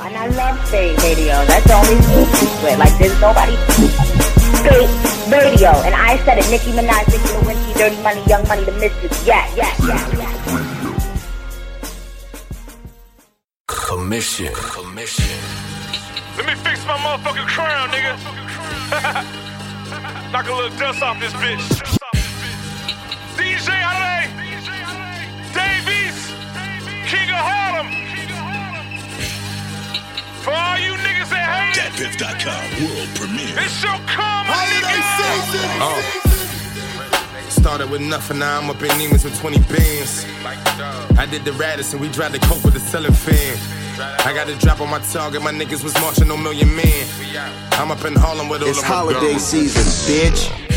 And I love Spate radio. That's the only to it. Like there's nobody Spate radio. And I said it. Nicki Minaj, Nicki Lewinsky, Dirty Money, Young Money, The Mystics. Yeah, yeah, yeah, yeah. Commission. Commission. Let me fix my motherfucking crown, nigga. Knock a little dust off this bitch. For all you niggas that hate it, DatPiff.com world premiere. it's your karma, nigga. Uh. Started with nothing, now I'm up in Neiman's with 20 bands. I did the Radisson, we drive the coke with the selling fan. I got a drop on my target, my niggas was marching on Million Man. I'm up in Harlem with all It's of my holiday season, bitch.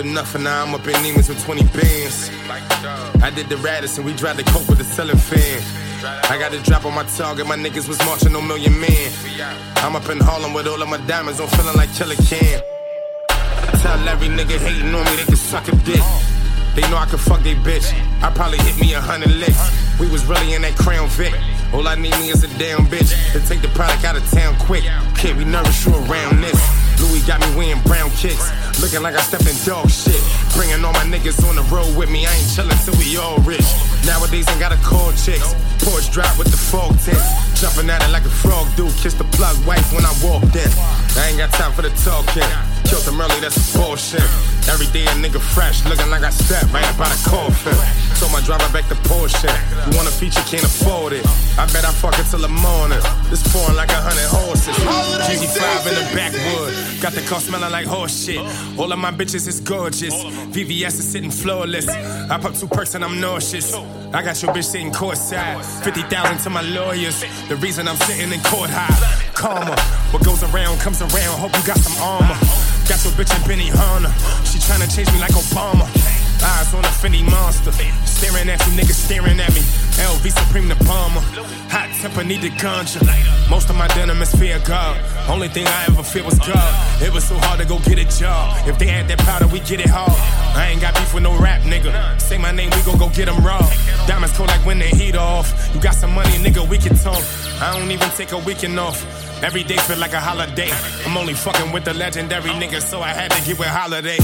With nothing, now I'm up in Neiman's with 20 bands. I did the Radisson, we drive the coke with the selling fan. I got a drop on my target, my niggas was marching on Million Man. I'm up in Harlem with all of my diamonds, I'm feeling like Killa Cam. Tell every nigga hating on me they can suck a dick. They know I can fuck they bitch. I probably hit me a hundred licks. We was really in that Crown Vic. All I need me is a damn bitch to take the product out of town quick. Can't be nervous, you around this. Louis got me wearing brown kicks. Looking like I stepped in dog shit. Bringing all my niggas on the road with me. I ain't chillin' till we all rich. Nowadays ain't gotta call chicks. Porch drop with the fog tints. Jumping at it like a frog do. Kiss the plug wife when I walked in. I ain't got time for the talking. Killed him early, that's a bullshit. Every day a nigga fresh, looking like I stepped right up out of coffin. Told my driver back to Porsche. You want a feature, can't afford it. I bet I fuck it till the morning. This pouring like a hundred horses. GG5 in the backwood. Got the car smelling like horse shit. All of my bitches is gorgeous. VVS is sitting flawless. I pop two perks and I'm nauseous. I got your bitch sitting courtside. 50,000 to my lawyers. The reason I'm sitting in court high. Karma. What goes around comes around. Hope you got some armor. Got your bitch in Benihana. She tryna change me like Obama. Eyes on a Fendi monster. Staring at you niggas staring at me. LV Supreme the bomber. Hot temper need the ganja. Most of my denim is fear God. Only thing I ever feel was God. It was so hard to go get a job. If they had that powder, we get it hard. I ain't got beef with no rap nigga. Say my name, we gon' go get them raw. Diamonds cold like when the heat off. You got some money, nigga, we can talk. I don't even take a weekend off. Every day feel like a holiday. I'm only fucking with the legendary nigga, so I had to get with holiday.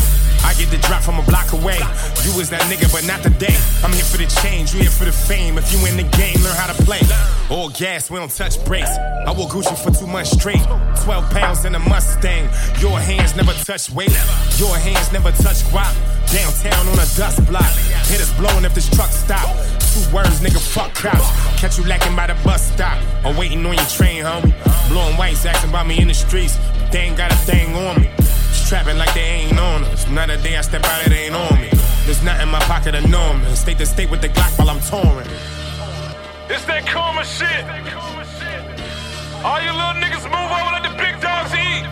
I get the drop from a block away. You was that nigga, but not today. I'm here for the change, you here for the fame. If you in the game, learn how to play. All gas, we don't touch brakes. I wore Gucci for two months straight. 12 pounds in a Mustang. Your hands never touch weight. Your hands never touch guap. Downtown on a dust block. Hit us blowing if this truck stop. Two words, nigga, fuck cops. Catch you lacking by the bus stop. Or waiting on your train, homie. Blowing whites, asking about me in the streets. But they ain't got a thing on me. Trapping like they ain't on us. Not a day I step out, it ain't on me. There's nothing in my pocket enormous. State to state with the Glock while I'm touring. It's that karma shit. All you little niggas move over, let the big dogs eat.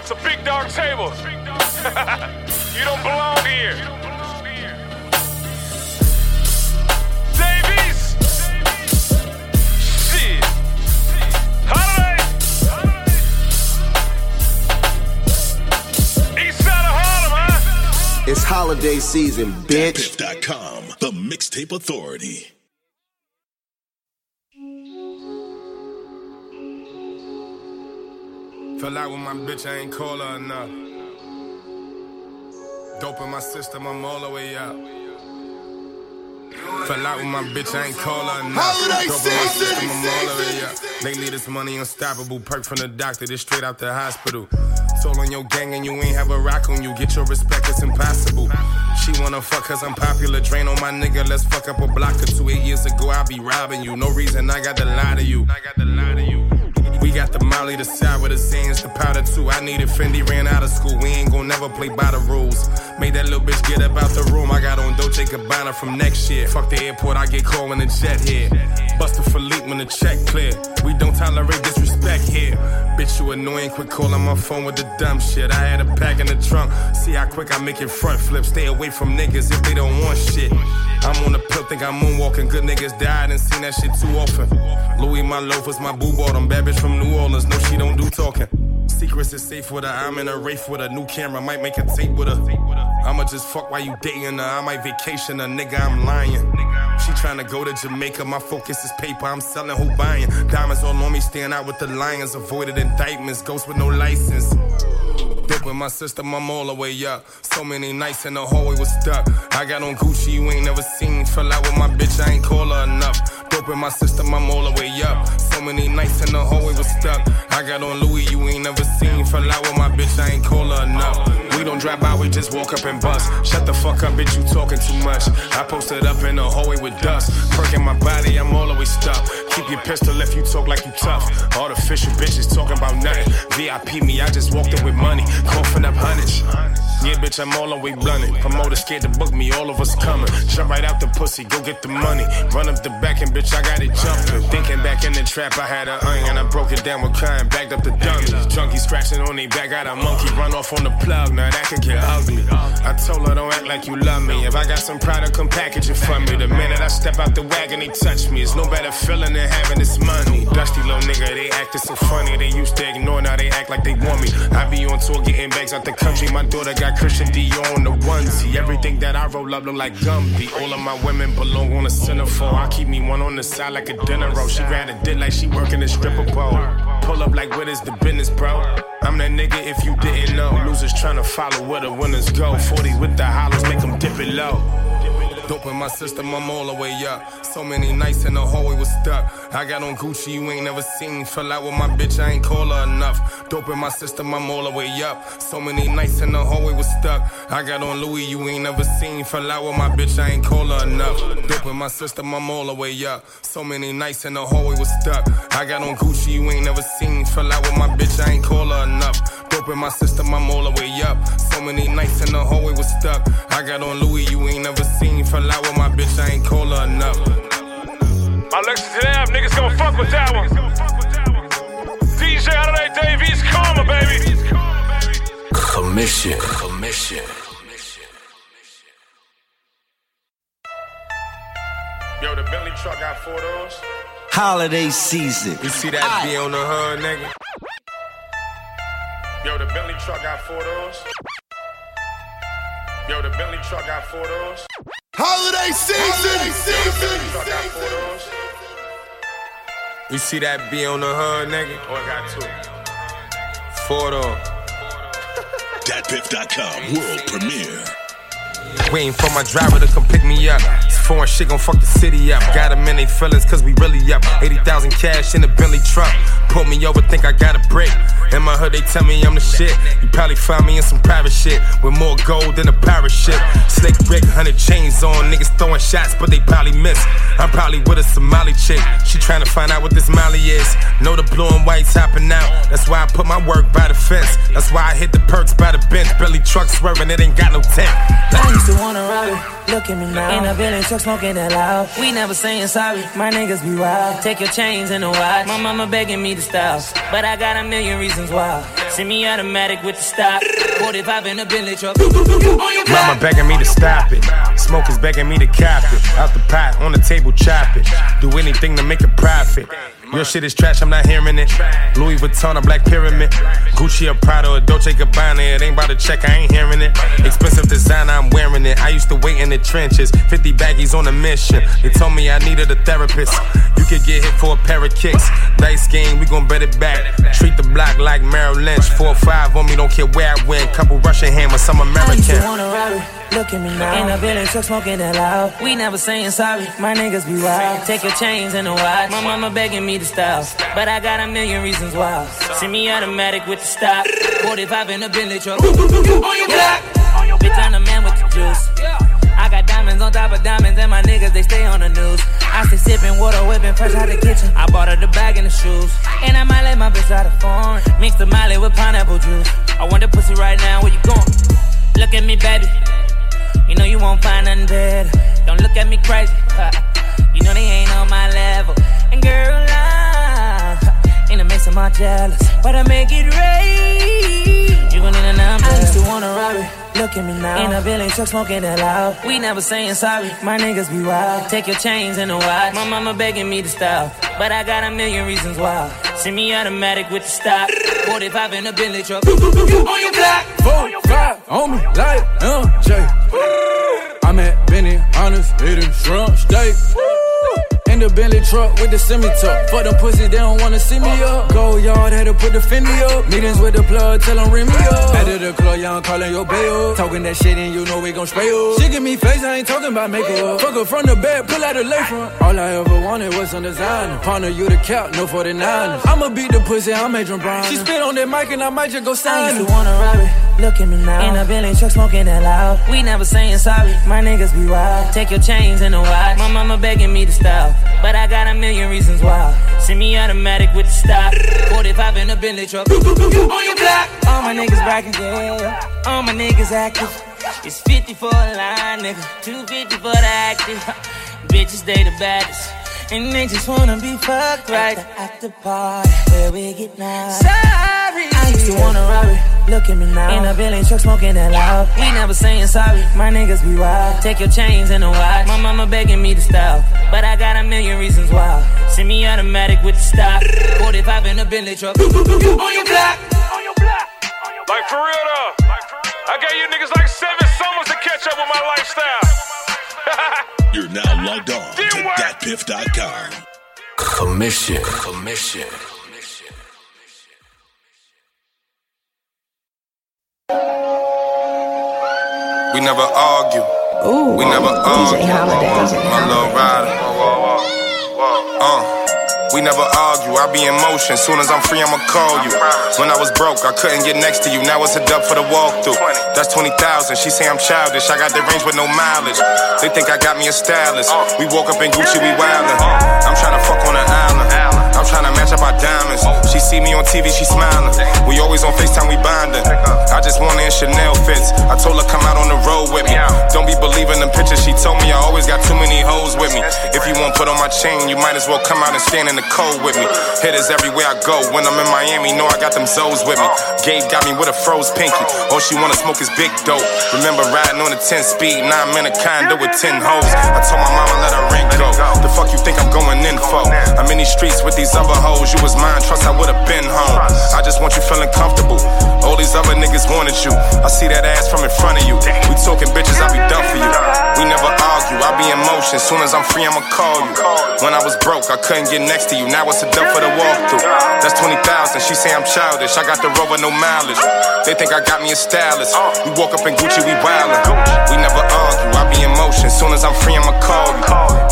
It's a big dog table. you don't belong here. It's holiday season, bitch. DatPiff.com, the mixtape authority. Fell out with my bitch, I ain't call her enough. Dope in my system, I'm all the way up. Fell out with my bitch, I ain't call her enough. Holiday Dope in my season! system, I'm all the way up. They Lately, this money unstoppable. Perk from the doctor, this straight out the hospital. Told on your gang and you ain't have a rock on you. Get your respect, it's impossible. She wanna fuck cause I'm popular. Drain on my nigga, let's fuck up a block or two. Eight years ago, I be robbing you. No reason I got to lie to you. I got to lie to you. We got the Molly, the with the Xans, the powder too. I needed Fendi, ran out of school. We ain't gon' never play by the rules. Made that little bitch get up out the room. I got on Dolce Gabbana from next year. Fuck the airport, I get called when the jet here. Busted Philippe when the check clear. We don't tolerate disrespect here. Bitch, you annoying, quit calling my phone with the dumb shit. I had a pack in the trunk. See how quick I make it front flip. Stay away from niggas if they don't want shit. I'm on the pill, think I'm moonwalking. Good niggas died and seen that shit too often. Louis, my loafers, my boo bought them. Bad bitch from New Orleans, no, she don't do talking. Secrets is safe with her. I'm in a race with a new camera, might make a tape with her. I'ma just fuck while you dating her. I might vacation a nigga, I'm lying. She tryna go to Jamaica, my focus is paper. I'm selling, who buying? Diamonds all on me, stand out with the lions. Avoided indictments, ghost with no license. Dip with my sister, I'm all the way up. So many nights in the hallway was stuck. I got on Gucci, you ain't never seen. Fell out with my bitch, I ain't call her enough. Dope in my system, I'm all the way up. So many nights in the hallway was stuck. I got on Louis, you ain't never seen. Fell out with my bitch, I ain't her enough. We don't drive by, we just walk up and bust. Shut the fuck up, bitch, you talking too much. I posted up in the hallway with dust. Perking my body, I'm all the way stuck. Keep your pistol if you talk like you tough. Artificial bitches talking about nothing. VIP me, I just walked in with money. Coughing up hundreds. Yeah, bitch, I'm all the way blunted. Promoter scared to book me, all of us coming. Jump right out the pussy, go get the money. Run up the back and bitch, I got it jumping. Thinking back in the trap, I had a onion. I broke it down with kind, backed up the dummies. Junkie scratching on their back, got a monkey run off on the plug. Now that could get ugly. I told her, don't act like you love me. If I got some product, come package it for me. The minute I step out the wagon, they touch me. It's no better feeling than having this money. Dusty little nigga, they acted so funny. They used to ignore, now they act like they want me. I be on tour getting bags out the country. My daughter got Christian Dior on the onesie. Everything that I roll up look like Gumby. All of my women belong on a centerfold. I keep me one on the side like a dinner roll. She ran a dick like she working a stripper pole. Pull up like what is the business, bro? I'm that nigga if you didn't know. Losers trying to follow where the winners go. 40 with the hollows, make them dip it low. Dope in my system, I'm all the way up. So many nights in the hallway was stuck. I got on Gucci, you ain't never seen. Fell out with my bitch, I ain't call her enough. Dope in my system, I'm all the way up. So many nights in the hallway was stuck. I got on Louis, you ain't never seen. Fell out with my bitch, I ain't call her enough. Dope in my system, I'm all the way up. So many nights in the hallway was stuck. I got on Gucci, you ain't never seen. Fell out with my bitch, I ain't call in my system, I'm all the way up. So many nights in the hallway was stuck. I got on Louis, you ain't never seen. Fell out with my bitch, I ain't call her enough. My Lexus and Ave, niggas gonna fuck with that one. DJ Holiday Davies, karma, baby. Commission. Commission. Yo, the Bentley truck got four doors. Holiday season. You see that B on the hood, nigga? Yo, the Bentley truck got four doors. Yo, the Bentley truck got four doors. Holiday season. Truck got four doors. You see that B on the hood, nigga? Oh, I got two. Four doors. DatPiff.com world premiere. Waiting for my driver to come pick me up. This foreign shit gon' fuck the city up. Got them in they feelings cause we really up. 80,000 cash in a Bentley truck. Pull me over, think I got a break. In my hood, they tell me I'm the shit. You probably find me in some private shit with more gold than a pirate ship. Slick brick, 100 chains on. Niggas throwing shots, but they probably miss. I'm probably with a Somali chick. She tryna find out what this Molly is. Know the blue and white's hopping out. That's why I put my work by the fence. That's why I hit the perks by the bench. Bentley truck swerving, it ain't got no tent. I used to wanna rob it. Look at me now. In a Bentley truck smoking that loud. We never saying sorry. My niggas be wild. Take your chains and a watch. My mama begging me to stop. But I got a million reasons why. Send me automatic with the stop. 45 in a Bentley truck. Mama begging me to stop it. Smokers begging me to cop it. Out the pot, on the table, chop it. Do anything to make a profit. Your shit is trash, I'm not hearing it. Louis Vuitton, a black pyramid. Gucci, a Prada, a Dolce Gabbana. It ain't about to check, I ain't hearing it. Expensive designer, I'm wearing it. I used to wait in the trenches. 50 baggies on a mission. They told me I needed a therapist. You could get hit for a pair of kicks. Dice game, we gon' bet it back. Treat the block like Merrill Lynch. Four or five on me, don't care where I win. Couple Russian hammers, to American. Wanna rob it. Look at me now. In a Bentley truck smoking that loud. We never saying sorry. My niggas be wild. Take your chains and a watch. My mama begging me to stop. But I got a million reasons why. Send me automatic with the stop. 45 in a Bentley truck. Yeah. Bitch, I'm the man with the juice. I got diamonds on top of diamonds, and my niggas, they stay on the news. I stay sipping water, whipping fresh out the kitchen. I bought her the bag and the shoes. And I might let my bitch out of phone. Mix the molly with pineapple juice. I want the pussy right now, where you going? Look at me, baby. You know you won't find nothing better. Don't look at me crazy. You know they ain't on my level. And girl, I ain't a mess of my jealous. But I make it rain. You gon' need a number. I used to wanna rob it. Look at me now. In a village truck smoking that loud. We never saying sorry. My niggas be wild. Take your chains and a watch. My mama begging me to stop. But I got a million reasons why. Send me automatic with the stop. 45 in a Bentley truck. on your block. Four, five, on me like MJ. I'm at Benny, honest, eating shrimp steak. In the Bentley truck with the semi tuck. Fuck them pussies, they don't wanna see me up. Go yard, had to put the Fendi up. Meetings with the plug, tell them ring me up. To the club, y'all calling your bail. Talking that shit and you know we gon' spray up. She give me face, I ain't talking about makeup. Fuck her from the bed, pull out the lay front. All I ever wanted was some designer. Partner, you the cap, no 49ers. I'ma beat the pussy, I'm Adrien Broner. She spit on that mic and I might just go sign I used to wanna rob it. Look at me now. In a Bentley truck smoking that loud. We never saying sorry. My niggas be wild. Take your chains and a watch. My mama begging me to stop. But I got a million reasons why. Send me automatic with the stop. 45 in a Bentley truck. on your block. All my niggas rockin', yeah. All my niggas active. It's 50 for a line, nigga. 250 for the active. Bitches, they the baddest. And they just wanna be fucked right at the party where we get now. Sorry. I used to wanna rob it. Look at me now. In a Bentley truck smoking that loud. We never saying sorry. My niggas be wild. Take your chains and a watch. My mama begging me to stop. But I got a million reasons why. Send me automatic with the stop. 45 in a Bentley truck. on your block. Like for real though. I gave you niggas like seven summers to catch up with my lifestyle. You're now logged on to Didn't work. datpiff.com. Commission. Commission. We never argue. Ooh, We never argue. DJ Holiday. My little rider. Uh. We never argue, I be in motion. Soon as I'm free, I'ma call you. When I was broke, I couldn't get next to you. Now it's a dub for the walkthrough. That's 20,000. She say I'm childish. I got the range with no mileage. They think I got me a stylist. We walk up in Gucci, we wildin'. I'm tryna fuck on an island. I'm tryna match up our diamonds. She see me on TV, she smiling. We always on FaceTime, we bonding. I just want her in Chanel fits. I told her come out on the road with me. Don't be believing them pictures. She told me I always got too many hoes with me. If you won't put on my chain, you might as well come out and stand in the cold with me. Hitters everywhere I go. When I'm in Miami, know I got them Zoes with me. Gabe got me with a froze pinky. All she wanna smoke is big dope. Remember riding on a 10 speed. Now I'm in a condo with 10 hoes. I told my mama let her ring go. The fuck you think I'm going in for? I'm in these streets with these other hoes. You was mine, trust I would've been home. I just want you feeling comfortable. All these other niggas wanted you. I see that ass from in front of you. We talking bitches, I be done for you. We never argue, I be in motion. Soon as I'm free, I'ma call you. When I was broke, I couldn't get next to you. Now it's a dub for the walkthrough. That's 20,000. She say I'm childish. I got the rover, no mileage. They think I got me a stylist. We walk up in Gucci, we wildin'. We never argue, I be in motion. Soon as I'm free, I'ma call you.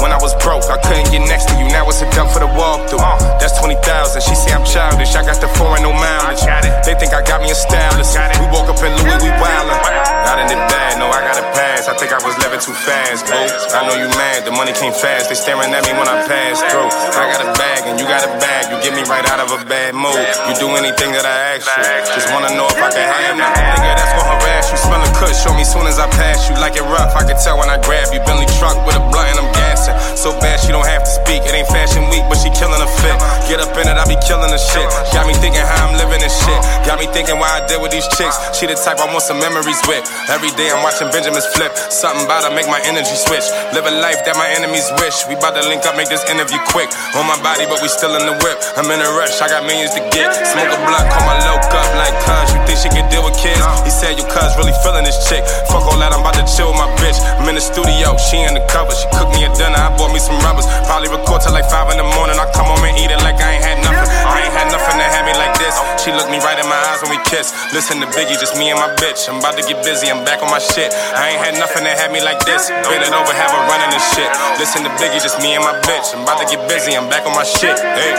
When I was broke, I couldn't get next to you. Now it's a dub for the walkthrough. That's 20,000. She say I'm childish. I got the foreign, no mileage. They think I got me a stylist. We walk up in Louis, we wildin'. Not in the bad, no, I got a pass. I think I was living too fast, bro. I know you mad, the money came fast. They staring at me when I pass through. I got a bag and you got a bag. You get me right out of a bad mood. You do anything that I ask you. Just wanna know if I can have you. Nigga, that's gonna harass you. Smelling cut, show me soon as I pass you. Like it rough, I can tell when I grab you. Bentley truck with a blunt and I'm gassing. So bad she don't have to speak. It ain't fashion week, but she killing a fit. Get up in it, I be killing the shit. Got me thinking how I'm living this shit. Got me thinking why I did with these chicks. She the type I want some memories with. Every day I'm watching Benjamin's flip. Something about to make my energy switch. Live a life that my enemies wish. We bout to link up, make this interview quick. On my body, but we still in the whip. I'm in a rush, I got millions to get. Smoke a blunt, call my loc up like cuz. You think she can deal with kids? He said your cuz really feeling this chick. Fuck all that, I'm about to chill with my bitch. I'm in the studio, she in the cover. She cooked me a dinner, I bought me some rubbers. Probably record till like 5 in the morning. I come home and eat it like I ain't had nothing. I ain't had nothing to have me like this. She looked me right in my eyes when we kissed. Listen to Biggie, just me and my bitch. I'm about to get busy, I'm back on my shit. I ain't had nothing to have me like this. Been it over, have a running and shit. Listen to Biggie, just me and my bitch. I'm about to get busy, I'm back on my shit. Hey,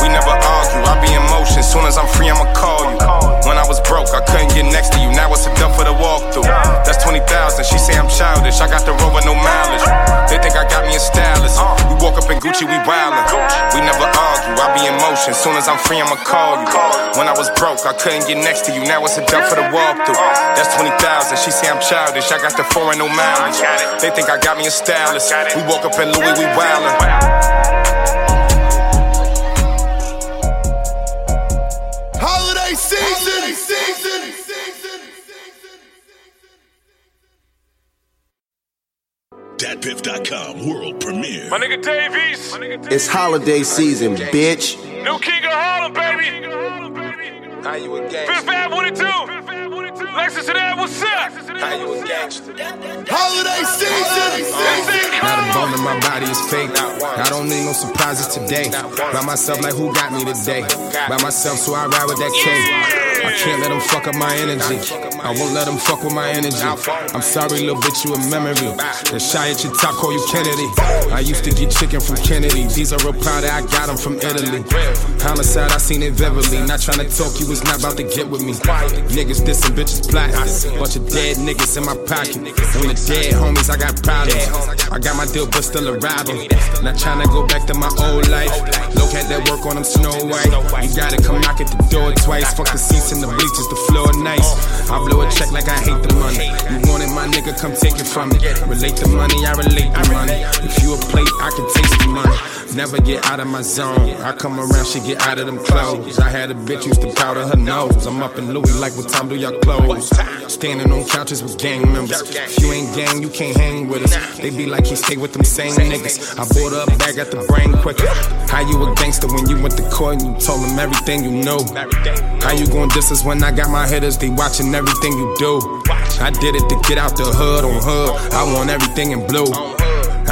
we never argue, I be in motion. Soon as I'm free, I'ma call you. When I was broke, I couldn't get next to you. Now it's a dump for the walkthrough. That's 20,000. She say I'm childish. I got the road with no mileage. They think I got me a stylist. We walk up in Gucci, we wildin'. We never argue. I be in motion. Soon as I'm free, I'ma call you. When I was broke, I couldn't get next to you. Now it's a dump for the walkthrough. That's 20,000. She say I'm childish. I got the foreign no mileage. They think I got me a stylist. We walk up in Louis, we wildin'. Holiday season. DatPiff.com world premiere. My nigga Davies. My nigga Davies. It's holiday season, bitch. New King of Harlem, baby. How you a gangster? Fifth Fab 1 and 2. Lexus and that, what's up? Holiday season! Got a bone in my body, is fake. I don't need no surprises today. By myself, like who got me today? By myself, so I ride with that K. I can't let them fuck up my energy. I won't let them fuck with my energy. I'm sorry, little bitch, you a memory. The shy at your top call you Kennedy. I used to get chicken from Kennedy. These are real proud that I got them from Italy. Homicide, I seen it vividly. Not trying to talk, you was not about to get with me. Niggas dissing bitches plotting. Bunch of dead niggas in my pocket. When the dead homies, I got problems. I got my deal, but still arriving. Not trying to go back to my old life. Look at that work on them Snow White. You gotta come knock at the door twice. Fuck the seats and the bleachers, the floor nice. I blow a check like I hate the money. You want it, my nigga, come take it from me. Relate the money, I relate the money. If you a plate, I can taste the money. Never get out of my zone. I come around, she get out of them clothes. I had a bitch used to powder her nose. I'm up in Louis like what time do y'all close? Standing on couches with gang members. If you ain't gang, you can't hang with us. They be like he stay with them same niggas. I bought a bag at the brain quicker. How you a gangster when you went to court and you told them everything you know? How you gon' us when I got my hitters? They watching everything you do. I did it to get out the hood on hood. I want everything in blue.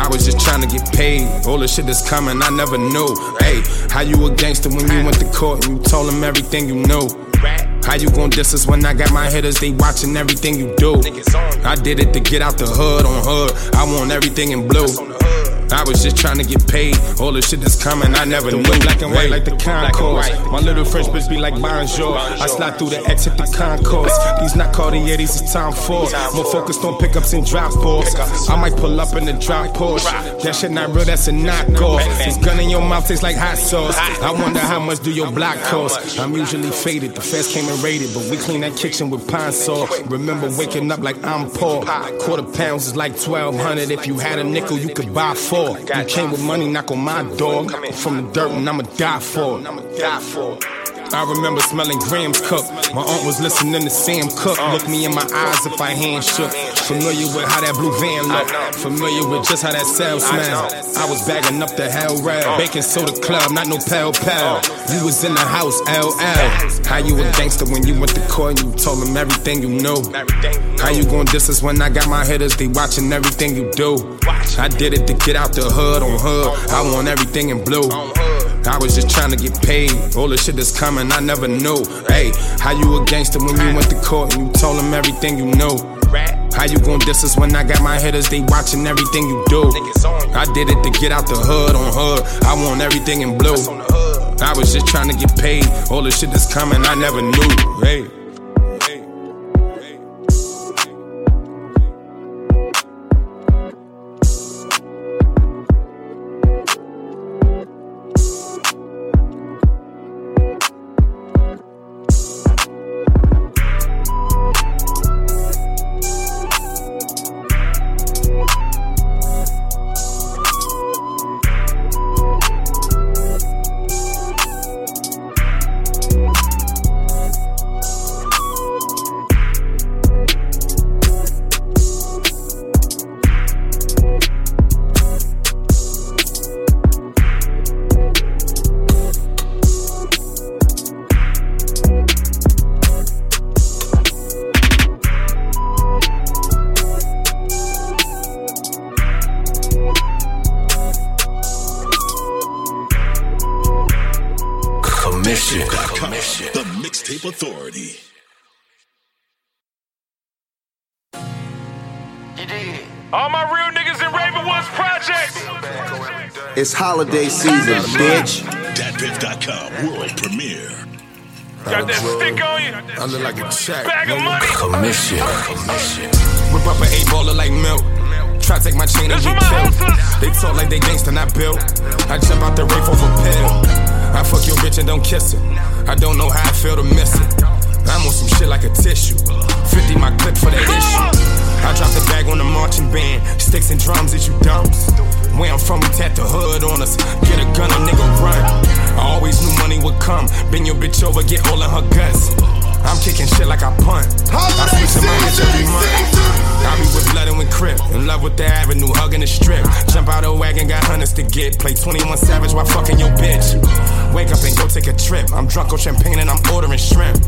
I was just trying to get paid. All the shit that's coming, I never knew. Hey, how you a gangster when you went to court and you told them everything you knew? How you gon' diss us when I got my hitters? They watching everything you do. I did it to get out the hood on hood. I want everything in blue. I was just trying to get paid. All the shit that's coming, I never knew. Black and white like the concourse. My little French bitch be like bonjour. I slide through the exit the concourse. These not Cartier, these is Tom Ford. More focused on pickups and drop offs. I might pull up in the drop Porsche. That shit not real, that's a knockoff. This gun in your mouth tastes like hot sauce. I wonder how much do your block cost. I'm usually faded. The feds came and raided, but we clean that kitchen with Pine-Sol. Remember waking up like I'm poor. Quarter pounds is like 1200. If you had a nickel, you could buy four. You came with money, knock on my door. I'm from the dirt and I'ma die for it. I remember smelling Graham's cook. My aunt was listening to Sam Cooke. Look me in my eyes if I hand shook. Familiar with how that blue van look. Familiar with just how that cell smell. I was bagging up the hell rail. Baking soda club, not no pal pal. You was in the house, LL. How you a gangster when you went to court and you told them everything you knew? How you gon' diss us when I got my hitters? They watching everything you do. I did it to get out the hood on hood. I want everything in blue. I was just trying to get paid. All the shit that's coming, I never knew. Hey, how you a gangster when you went to court and you told them everything you knew? How you gon' diss us when I got my hitters? They watching everything you do. I did it to get out the hood on hood. I want everything in blue. I was just trying to get paid. All the shit that's coming, I never knew. Hey. Check. Bag of money. Commission. Commission. Whip up an eight baller like milk. Try to take my chain and This get killed. They talk like they gangsta, not built. I jump out the rape off a pill. I fuck your bitch and don't kiss her. I don't know how I feel to miss it. I'm on some shit like a tissue. 50 my clip for the issue. I drop the bag on the marching band. Sticks and drums, is you dumps? Where I'm from, we tat the hood on us. Get a gun, a nigga run. I always knew money would come. Bend your bitch over, get all of her guts. I'm kicking shit like I punt. I switch in my bitch every month. I be with blood and with crip. In love with the avenue, hugging the strip. Jump out a wagon, got hundreds to get. Play 21 Savage while fucking your bitch. Wake up and go take a trip. I'm drunk on champagne and I'm ordering shrimp.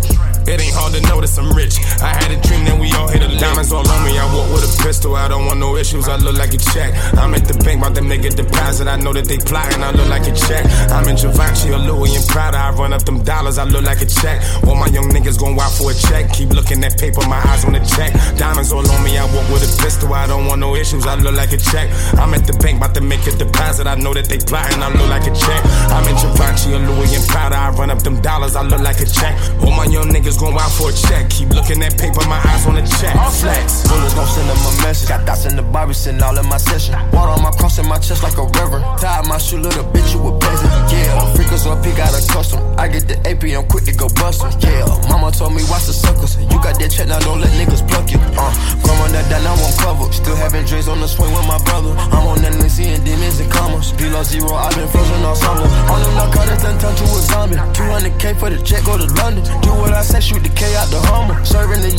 It ain't hard to notice I'm rich. I had a dream that we all hit a diamonds all on me. I walk with a pistol. I don't want no issues. I look like a check. I'm at the bank, about to make a deposit. I know that they plotting. I look like a check. I'm in Givenchy or Louis and Prada. I run up them dollars. I look like a check. All my young niggas gon' wild for a check. Keep looking at paper. My eyes on the check. Diamonds all on me. I walk with a pistol. I don't want no issues. I look like a check. I'm at the bank, about to make a deposit. I know that they plotting. I look like a check. I'm in Givenchy or Louis and Prada. I run up them dollars. I look like a check. All my young niggas gon' wild for a check. Keep looking at paper. My eyes on the check. All Flex. Bullets gon' send them a message. Got dots in the Barbie sitting all in my session. Water on my cross in my chest like a river. Tied my shoe, little bitch, you a peasant. Yeah, freakers up, he got a custom. I get the AP, I'm quick to go bust 'em. Yeah, mama told me watch the suckers. You got that check, now don't let niggas pluck you. Uh, grandma that down, now I'm covered. Still having dreams on the swing with my brother. I'm on that seeing demons and commas. Below zero, I've been frozen all summer. All them narcotics done turned to a zombie. 200k for the check, go to London. Do what I say, shoot the K out the Hummer. Serving the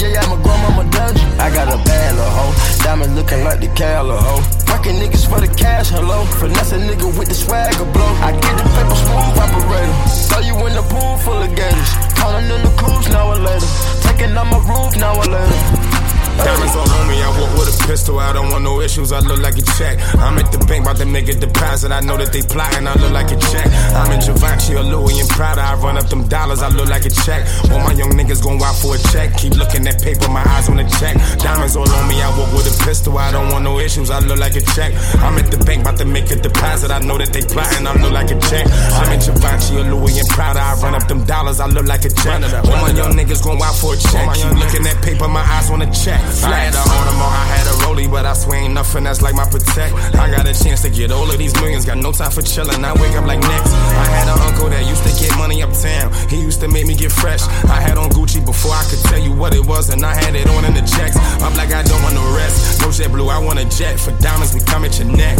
a deposit. I know that they plotting, I look like a check. I'm in Givenchy or Louis and Prada. I run up them dollars, I look like a check. All my young niggas gon' wild for a check. Keep looking at paper, my eyes on the check. Diamonds all on me, I walk with a pistol. I don't want no issues, I look like a check. I'm at the bank, about to make a deposit. I know that they plotting, I look like a check. I'm in Givenchy or Louis and Prada. I run up them dollars, I look like a check. All my young niggas gon' wild for a check. Keep looking at paper, my eyes on the check. I had a Audemars, I had a rollie, but I swear ain't nothing that's like my protect. I got a chance to get all of these got no time for chillin'. I wake up like next. I had an uncle that used to get money uptown. He used to make me get fresh. I had on Gucci before I could tell you what it was, and I had it on in the checks. Up like I don't want no rest. No JetBlue, I want a jet. For diamonds, we come at your neck.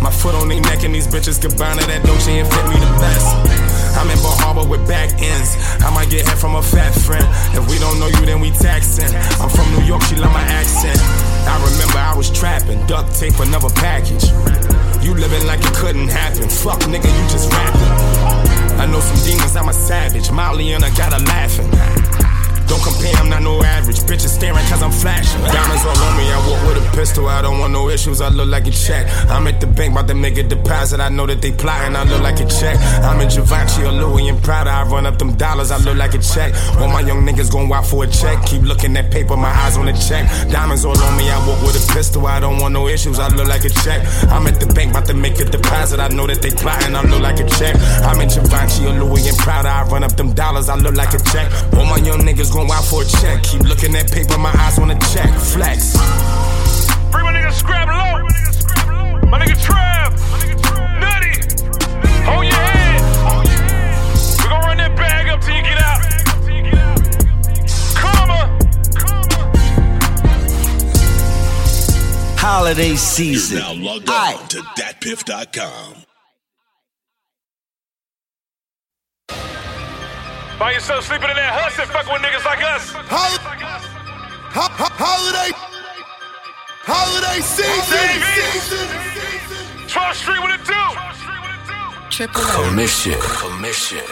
My foot on their neck, and these bitches combine that Dolce and fit me the best. I'm in Bal Harbour with back ends. I might get head from a fat friend. If we don't know you, then we taxing. I'm from New York, she love my accent. I remember I was trapping, duct tape, another package. You living like it couldn't happen. Fuck, nigga, you just rapping. I know some demons, I'm a savage. Molly and I got her laughing. Don't compare, I'm not no average. Bitches staring cause I'm flashing. Diamonds all on me, I walk with a pistol. I don't want no issues, I look like a check. I'm at the bank, about to make a deposit. I know that they plotting, I look like a check. I'm in Givenchy or Louis and Prada. I run up them dollars, I look like a check. All my young niggas gon' wild for a check. Keep looking at paper, my eyes on the check. Diamonds all on me, I walk with a pistol. I don't want no issues, I look like a check. I'm at the bank, about to make a deposit. I know that they plotting, I look like a check. I'm in Givenchy or Louis and Prada. I run up them dollars, I look like a check. All my young niggas gon' wild for a check. Keep looking at paper, my eyes on the check. Flex. Free my nigga Scrap Low. My nigga Trav. Nutty. Hold your head. We gon' run that bag up till you get out. Karma. Holiday You're season. now logged on to DatPiff.com. Find yourself sleeping in that huts and fucking with niggas like us. Hol- ho- ho- holiday. Holiday season. Davey. Trump Street, what it do? Triple Commission. Commission.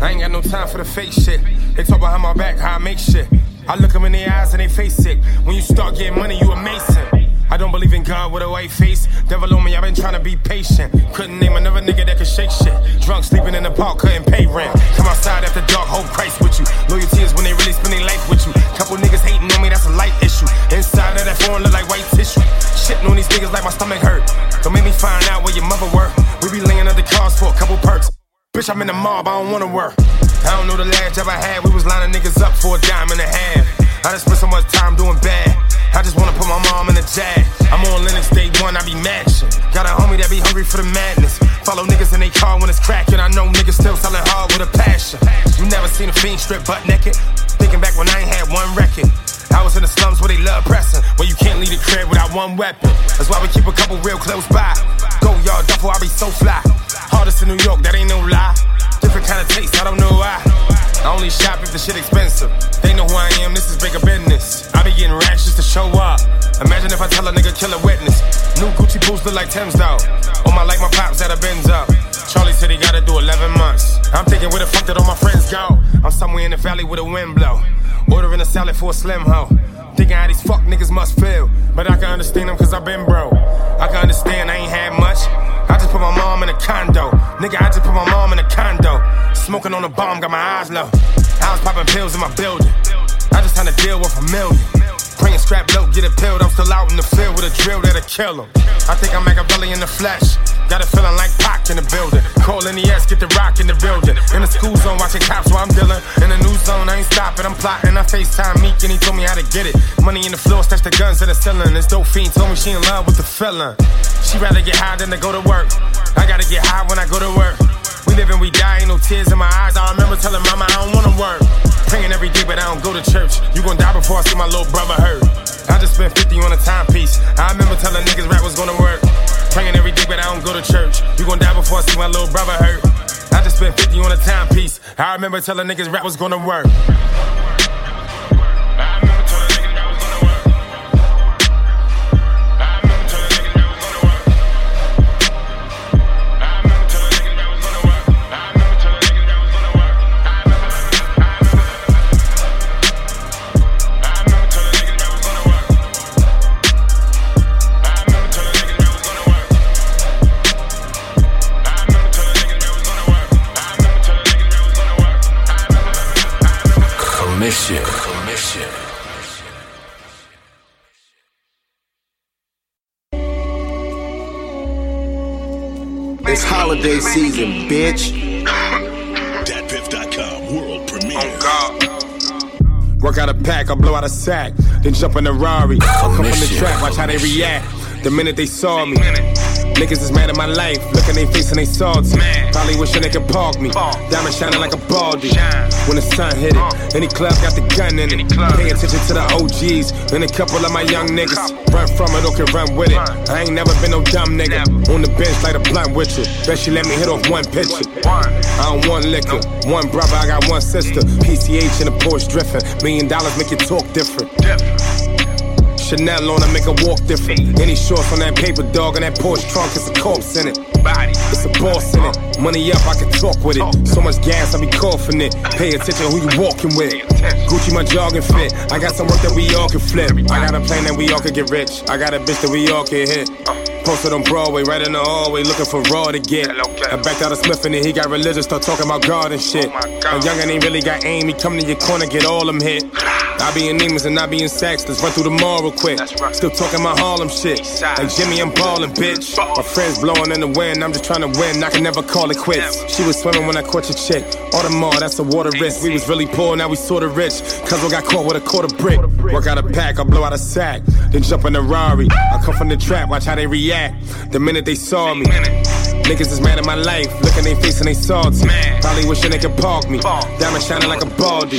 I ain't got no time for the fake shit. They talk behind my back how I make shit. I look them in their eyes and they face it. When you start getting money, you a mason. I don't believe in God with a white face. Devil on me, I've been trying to be patient. Couldn't name another nigga that could shake shit. Drunk, sleeping in the park, couldn't pay rent. Come outside after dark, hope Christ with you. Loyalty is when they really spend their life with you. Couple niggas hating on me, that's a light issue. Inside of that phone look like white tissue. Shitting on these niggas like my stomach hurt. Don't make me find out where your mother work. We be laying under cars for a couple perks. Bitch, I'm in the mob, I don't wanna work. I don't know the last job I had, we was lining niggas up for a dime and a half. I just spent so much time doing bad. I just wanna put my mom in the jag. I'm on Lenox day one, I be matching. Got a homie that be hungry for the madness. Follow niggas in they car when it's cracking. I know niggas still selling hard with a passion. You never seen a fiend strip butt naked? Thinking back when I ain't had one record. I was in the slums where they love pressing. Where you can't leave the crib without one weapon. That's why we keep a couple real close by. Go yard duffel, I be so fly. Hardest in New York, that ain't no lie. Different kind of taste, I don't know why. I only shop if the shit expensive. They know who I am, this is bigger business. I be getting racks just to show up. Imagine if I tell a nigga kill a witness. New Gucci boots look like Tim's though. On my like my pops at a Benz up. Charlie said he gotta do 11 months. I'm thinking where the fuck did all my friends go? I'm somewhere in the valley with a wind blow. Ordering a salad for a slim hoe. Thinking how these fuck niggas must feel. But I can understand them cause i been broke. I can understand I ain't had much. Put my mom in a condo. Nigga, I just put my mom in a condo. Smoking on a bomb, got my eyes low. I was popping pills in my building. I just had to deal with a million. Praying scrap low, get it. I'm still out in the field with a drill that'll kill him. I think I'm Machiavelli in the flesh. Got a feeling like Pac in the building. Call Nas, get the rock in the building. In the school zone, watching cops while I'm dealing. In the new zone, I ain't stopping, I'm plotting. I FaceTime Meek and he told me how to get it. Money in the floor, stash the guns in the ceiling. This dope fiend told me she in love with the feeling. She rather get high than to go to work. I gotta get high when I go to work. We live and we die, ain't no tears in my eyes. I remember telling mama I don't wanna work. Praying every day, but I don't go to church. You gon' die before I see my little brother hurt. I just spent 50 on a timepiece. I remember telling niggas rap was gonna work. Praying every day, but I don't go to church. You gon' die before I see my little brother hurt. I just spent 50 on a timepiece. I remember telling niggas rap was gonna work. Bitch. DatPiff.com world premiere. Work out a pack, I blow out a sack, then jump in a Rari. I come from the track, watch how they react. The minute they saw me, niggas is mad at my life. Look in their face and they salty. Probably wishing they could park me. Diamond shining like a baldy. When the sun hit it, any club got the gun in it. Pay attention to the OGs and a couple of my young niggas. Run from it or can run with it. I ain't never been no dumb nigga. On the bench, light a blunt with you. Bet she let me hit off one picture. I don't want liquor. One brother, I got one sister. PCH in a Porsche drifting. Million dollars make you talk different. Chanel on, I make her walk different. Any shorts on that paper dog and that Porsche trunk, it's a corpse in it. It's a boss in it. Money up, I can talk with it. So much gas, I be coughing it. Pay attention who you walking with. Gucci my jogging fit. I got some work that we all can flip. I got a plan that we all can get rich. I got a bitch that we all can hit. Posted on Broadway, right in the hallway, looking for raw to get. I backed out of Smith and then he got religious, start talking about God and shit. A youngin' ain't really got aim, he come to your corner, get all them hit. I be in Neiman's and I be in Saks, let's run through the mall real quick. Still talking my Harlem shit. Like Jimmy, I'm ballin', bitch. My friends blowing in the wind, I'm just trying to win, I can never call it quits. She was swimming when I caught your chick. Audemars, that's a water risk. We was really poor, now we sorta rich. Cause we got caught with a quarter brick. Work out a pack, I blow out a sack. Then jump in a Rari. I come from the trap, watch how they react. The minute they saw me. Niggas is mad at my life. Look at their face and they salty. Probably wishing they could park me. Diamond shining like a baldy.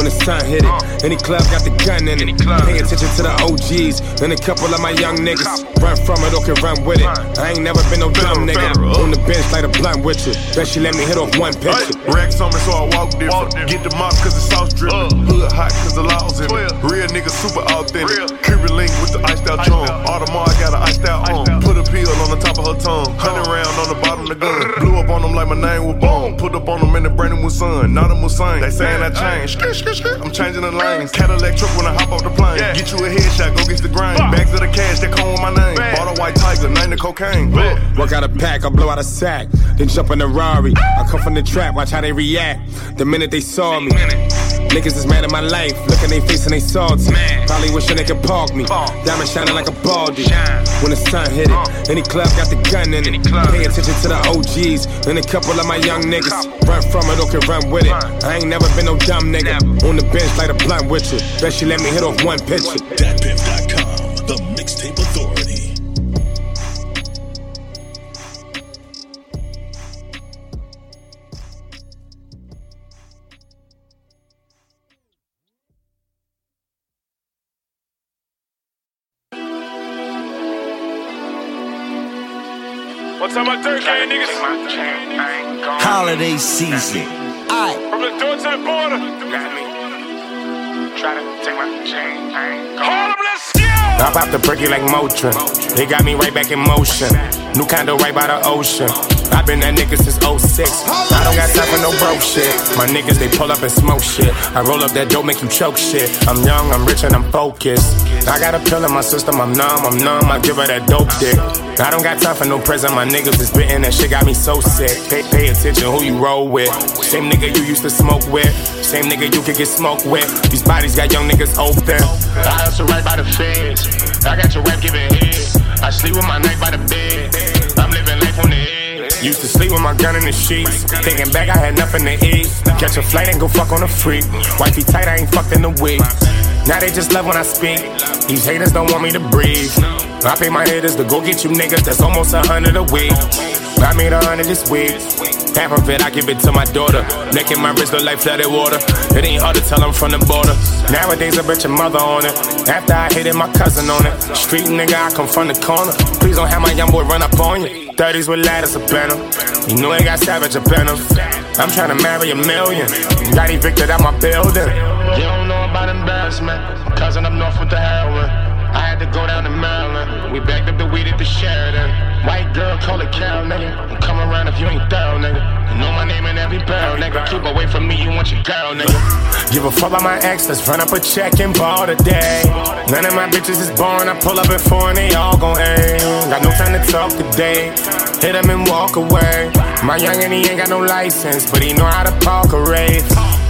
When the sun hit it. Any club got the gun in it. Pay attention to the OGs. And a couple of my young niggas. Run from it or can run with it. I ain't never been no dumb nigga. On the bench, light a blunt with you. Bet she let me hit off one picture. Racks on me, so I walk different. Get the mop cause the sauce drippin'. Hood hot cause the laws in it. Real nigga super authentic. Cuban link with the iced out drum. Audemars, I got an iced out on. Put a a pill on the top of her tongue. Hundred round on the bottom of the gun. Blew up on them like my name was Bone. Put up on them in the brand new sun. Not a Mustang. They saying I changed. I'm changing the lanes. Cadillac truck when I hop off the plane. Get you a headshot, go get the grain. Bags of the cash they come with my name. Bought a white tiger, name the cocaine. Work out a pack, I blow out a sack. Then jump in the Rari. I come from the trap, watch how they react. The minute they saw me. Niggas is mad at my life, look at they face and they salty. Probably wishing they could park me. Diamond shining like a baldy. When the sun hit it, any club got the gun in it. Pay attention to the OGs, and a couple of my young niggas. Run from it or can run with it. I ain't never been no dumb nigga. On the bench, light a blunt with you. Bet she let me hit off one picture. DatPiff.com, Holiday season. Aight. From the door to the border. Try to take my chain, I ain't Harlem, let's go! I pop the perky like Motrin. They got me right back in motion. New condo right by the ocean. I been that nigga since 06. I don't got time for no broke shit. My niggas, they pull up and smoke shit. I roll up that dope, make you choke shit. I'm young, I'm rich, and I'm focused. I got a pill in my system, I'm numb, I'm numb. I give her that dope dick. I don't got time for no present. My niggas is bitten, that shit got me so sick. Pay, pay attention who you roll with. Same nigga you used to smoke with. Same nigga you could get smoked with. These bodies got young niggas open. I hustle right by the fence. I got your rap giving head. I sleep with my neck by the bed. Used to sleep with my gun in the sheets. Thinking back, I had nothing to eat. Catch a flight and go fuck on a freak. Wifey tight, I ain't fucked in a week. Now they just love when I speak. These haters don't want me to breathe. I pay my hitters to go get you niggas. That's almost a hundred a week. I made a hundred this week. Half of it, I give it to my daughter. Neck in my wrist look like flooded water. It ain't hard to tell I'm from the border. Nowadays, I bet your mother on it. After I hit it, my cousin on it. Street nigga, I come from the corner. Please don't have my young boy run up on you. 30s with ladders in 'em. You know they got savage in 'em. I'm trying to marry a million. Got evicted out my building. You don't know about embarrassment. Cousin up north with the heroin. I had to go down to Maryland. We backed up the weed at the Sheridan. White girl, call it Carol, nigga. I'm coming around if you ain't thorough, nigga. You know my name in every barrel, nigga. Keep away from me, you want your girl, nigga. Give a fuck about my ex, let's run up a check and ball today. None of my bitches is born, I pull up at four and they all gon' aim. Got no time to talk today. Hit him and walk away. My youngin', he ain't got no license, but he know how to park a race.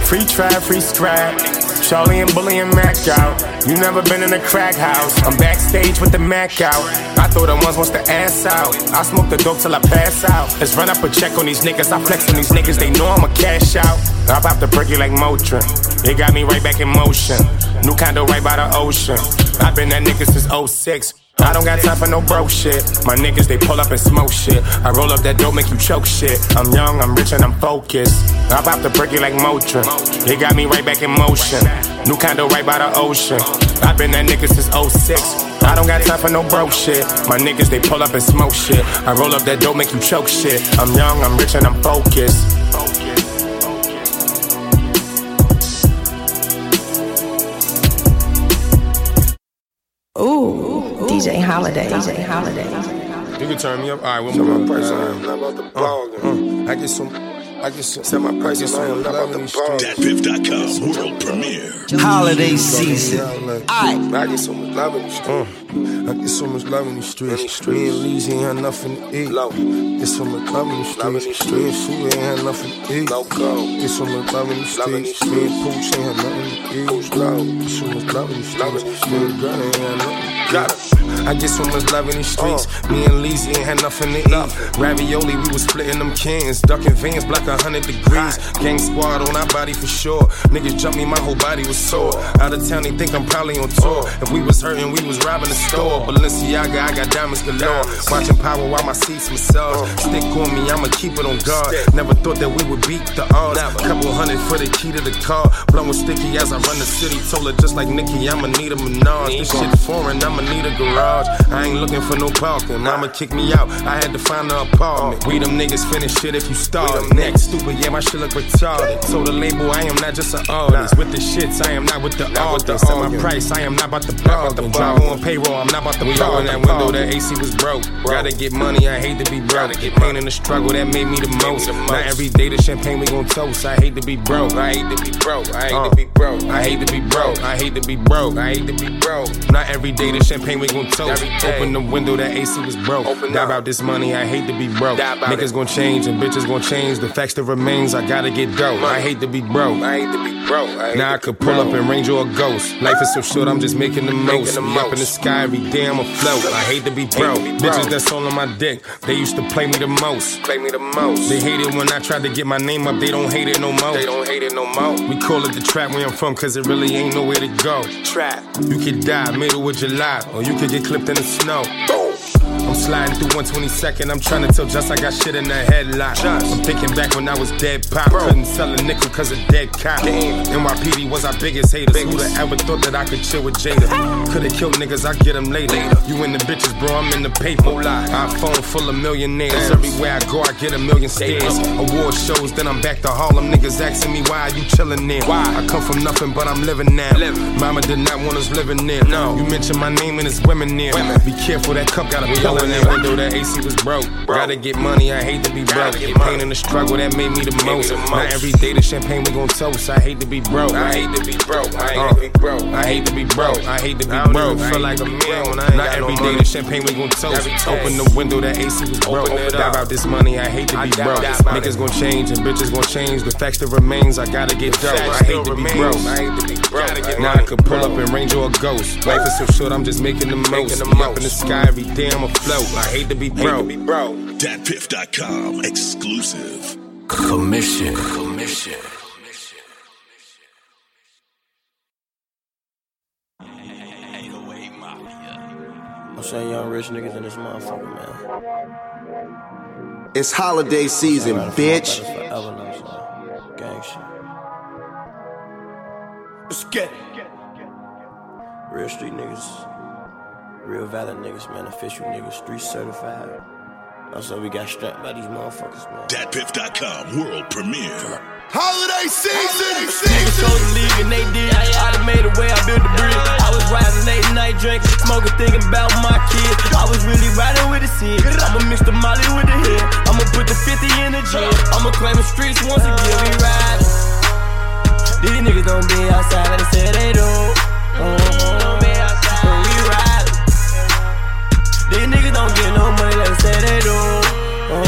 Free trap, free scrap. Charlie and Bully and Mac out. You never been in a crack house. I'm backstage with the Mac out. I throw the ones wants the ass out. I smoke the dope till I pass out. Let's run up a check on these niggas. I flex on these niggas. They know I'ma cash out. I pop the perky like Motrin. It got me right back in motion. New condo right by the ocean. i been that nigga since 06. I don't got time for no broke shit. My niggas, they pull up and smoke shit. I roll up that dope, make you choke shit. I'm young, I'm rich, and I'm focused. I pop the perky like Motrin. It got me right back in motion. New condo right by the ocean. i been that nigga since 06. I don't got time for no broke shit. My niggas, they pull up and smoke shit. I roll up that dope, make you choke shit. I'm young, I'm rich, and I'm focused. Ooh, DJ Holiday. DJ Holiday. You can turn me up. All right, what my price on? Uh, uh, I get some. I get some. Set my price on. Love in these streets. DatPiff.com world premiere. Holiday season. I I get so much love in the streets. I get so much love in these streets. Me and Leezy ain't had nothing to eat. Get so much love in the streets. Me and ain't had nothing to eat. Get so much love in the streets. Me and Pooch ain't had nothing to eat. Get so much love in the streets. Me and Gunna ain't had nothing to eat. I get so much love in these streets. Me and Leezy ain't had nothing to eat. Ravioli, we was splitting them cans. Ducking vans, black a hundred degrees. Gang squad on our body for sure. Niggas jumped me, my whole body was sore. Out of town, they think I'm probably on tour. If we was hurting, we was robbing the store. Balenciaga, I got diamonds galore. Watching power while my seats massage. Stick on me, I'ma keep it on guard. Never thought that we would beat the odds. A couple hundred for the key to the car. Blowing sticky as I run the city. Told her just like Nicki, I'ma need a menage. This shit foreign, I'ma need a garage. I ain't looking for no parking. Mama kicked me out. I had to find an apartment. We them niggas finish shit if you start. Next, stupid, yeah, my shit look retarded. Told the label I am not just an artist. With the shits, I am not with the artists. At my price, I am not about to bargain. Drive on payroll, no, I'm not about to We all in that window, That AC was broke. Gotta get money, I hate to be broke. Get pain in the struggle, that made me the most. Not every day the champagne we gon' toast. I hate to be broke. I hate to be broke. I hate to be broke. I hate to be broke. I hate to be broke. I hate to be broke. Not every day the champagne we gon' toast. Open the window, that AC was broke. Die about this money, I hate to be broke. Niggas gon' change and bitches gon' change. The facts that remains, I gotta get dope. I hate to be broke. I hate to be broke. Now I could pull up and range or a ghost. Life is so short, I'm just making the most. Up in the sky every day, I'm afloat. I hate to be broke. Bitches that's all on my dick, they used to play me the most. Play me the most. They hate it when I tried to get my name up, they don't hate it no more. They don't hate it no more. We call it the trap where I'm from, cause it really ain't nowhere to go. Trap. You could die middle of July, or you could get clipped in the snow. I'm sliding through 122nd. I'm trying to tell just I got shit in the headlock. I'm thinking back when I was dead pop. Couldn't sell a nickel cause of dead cop. NYPD was our biggest haters. Who'da ever thought that I could chill with Jada? Coulda killed niggas, I get them later. You and the bitches, bro, I'm in the paper. iPhone full of millionaires. Everywhere I go, I get a million stares. Award shows, then I'm back to Harlem. Niggas asking me why are you chillin' there? Why? I come from nothing, but I'm living now. Mama did not want us living there. No. You mention my name and it's women there. Be careful, that cup got a in that window, that AC was broke. Gotta get money, I hate to be broke. Pain in the struggle, that made me the most. Not every day the champagne we gon' toast. I hate to be broke. I hate to be broke. I hate to uh, be broke. I hate to be broke. I hate to be broke. Feel like a man. Not every day the champagne we gon' toast. Open the window, that AC was broke. Die about this money, I hate to be broke. Niggas gon' change and bitches gon' change. The facts that remains, I gotta get dope. I hate to be broke. I hate to be broke. Now I could pull up and range or a ghost. Life is so short, I'm just making the most. Up in the sky every day, I'm afloat. I hate to be broke. Datpiff.com exclusive. Commission. Commission. I'm saying young rich niggas in this motherfucker, man. It's holiday season, bitch. Forever now, son. Gang shit. Let's get it. Real street niggas. Real valid niggas, man. Official niggas. Street certified. Also, we got strapped by these motherfuckers, man. Datpiff.com world premiere. Holiday season. Niggas chose to leave and they did. I done made a way, I built the bridge. I was riding late night drinking, smoking, thinking about my kids. I was really riding with the seed. I'ma mix the molly with the head. I'ma put the 50 in the gym. I'ma claim the streets once again. We riding. These niggas don't be outside like they said they do. Uh, don't get no money like they say they do. Uh,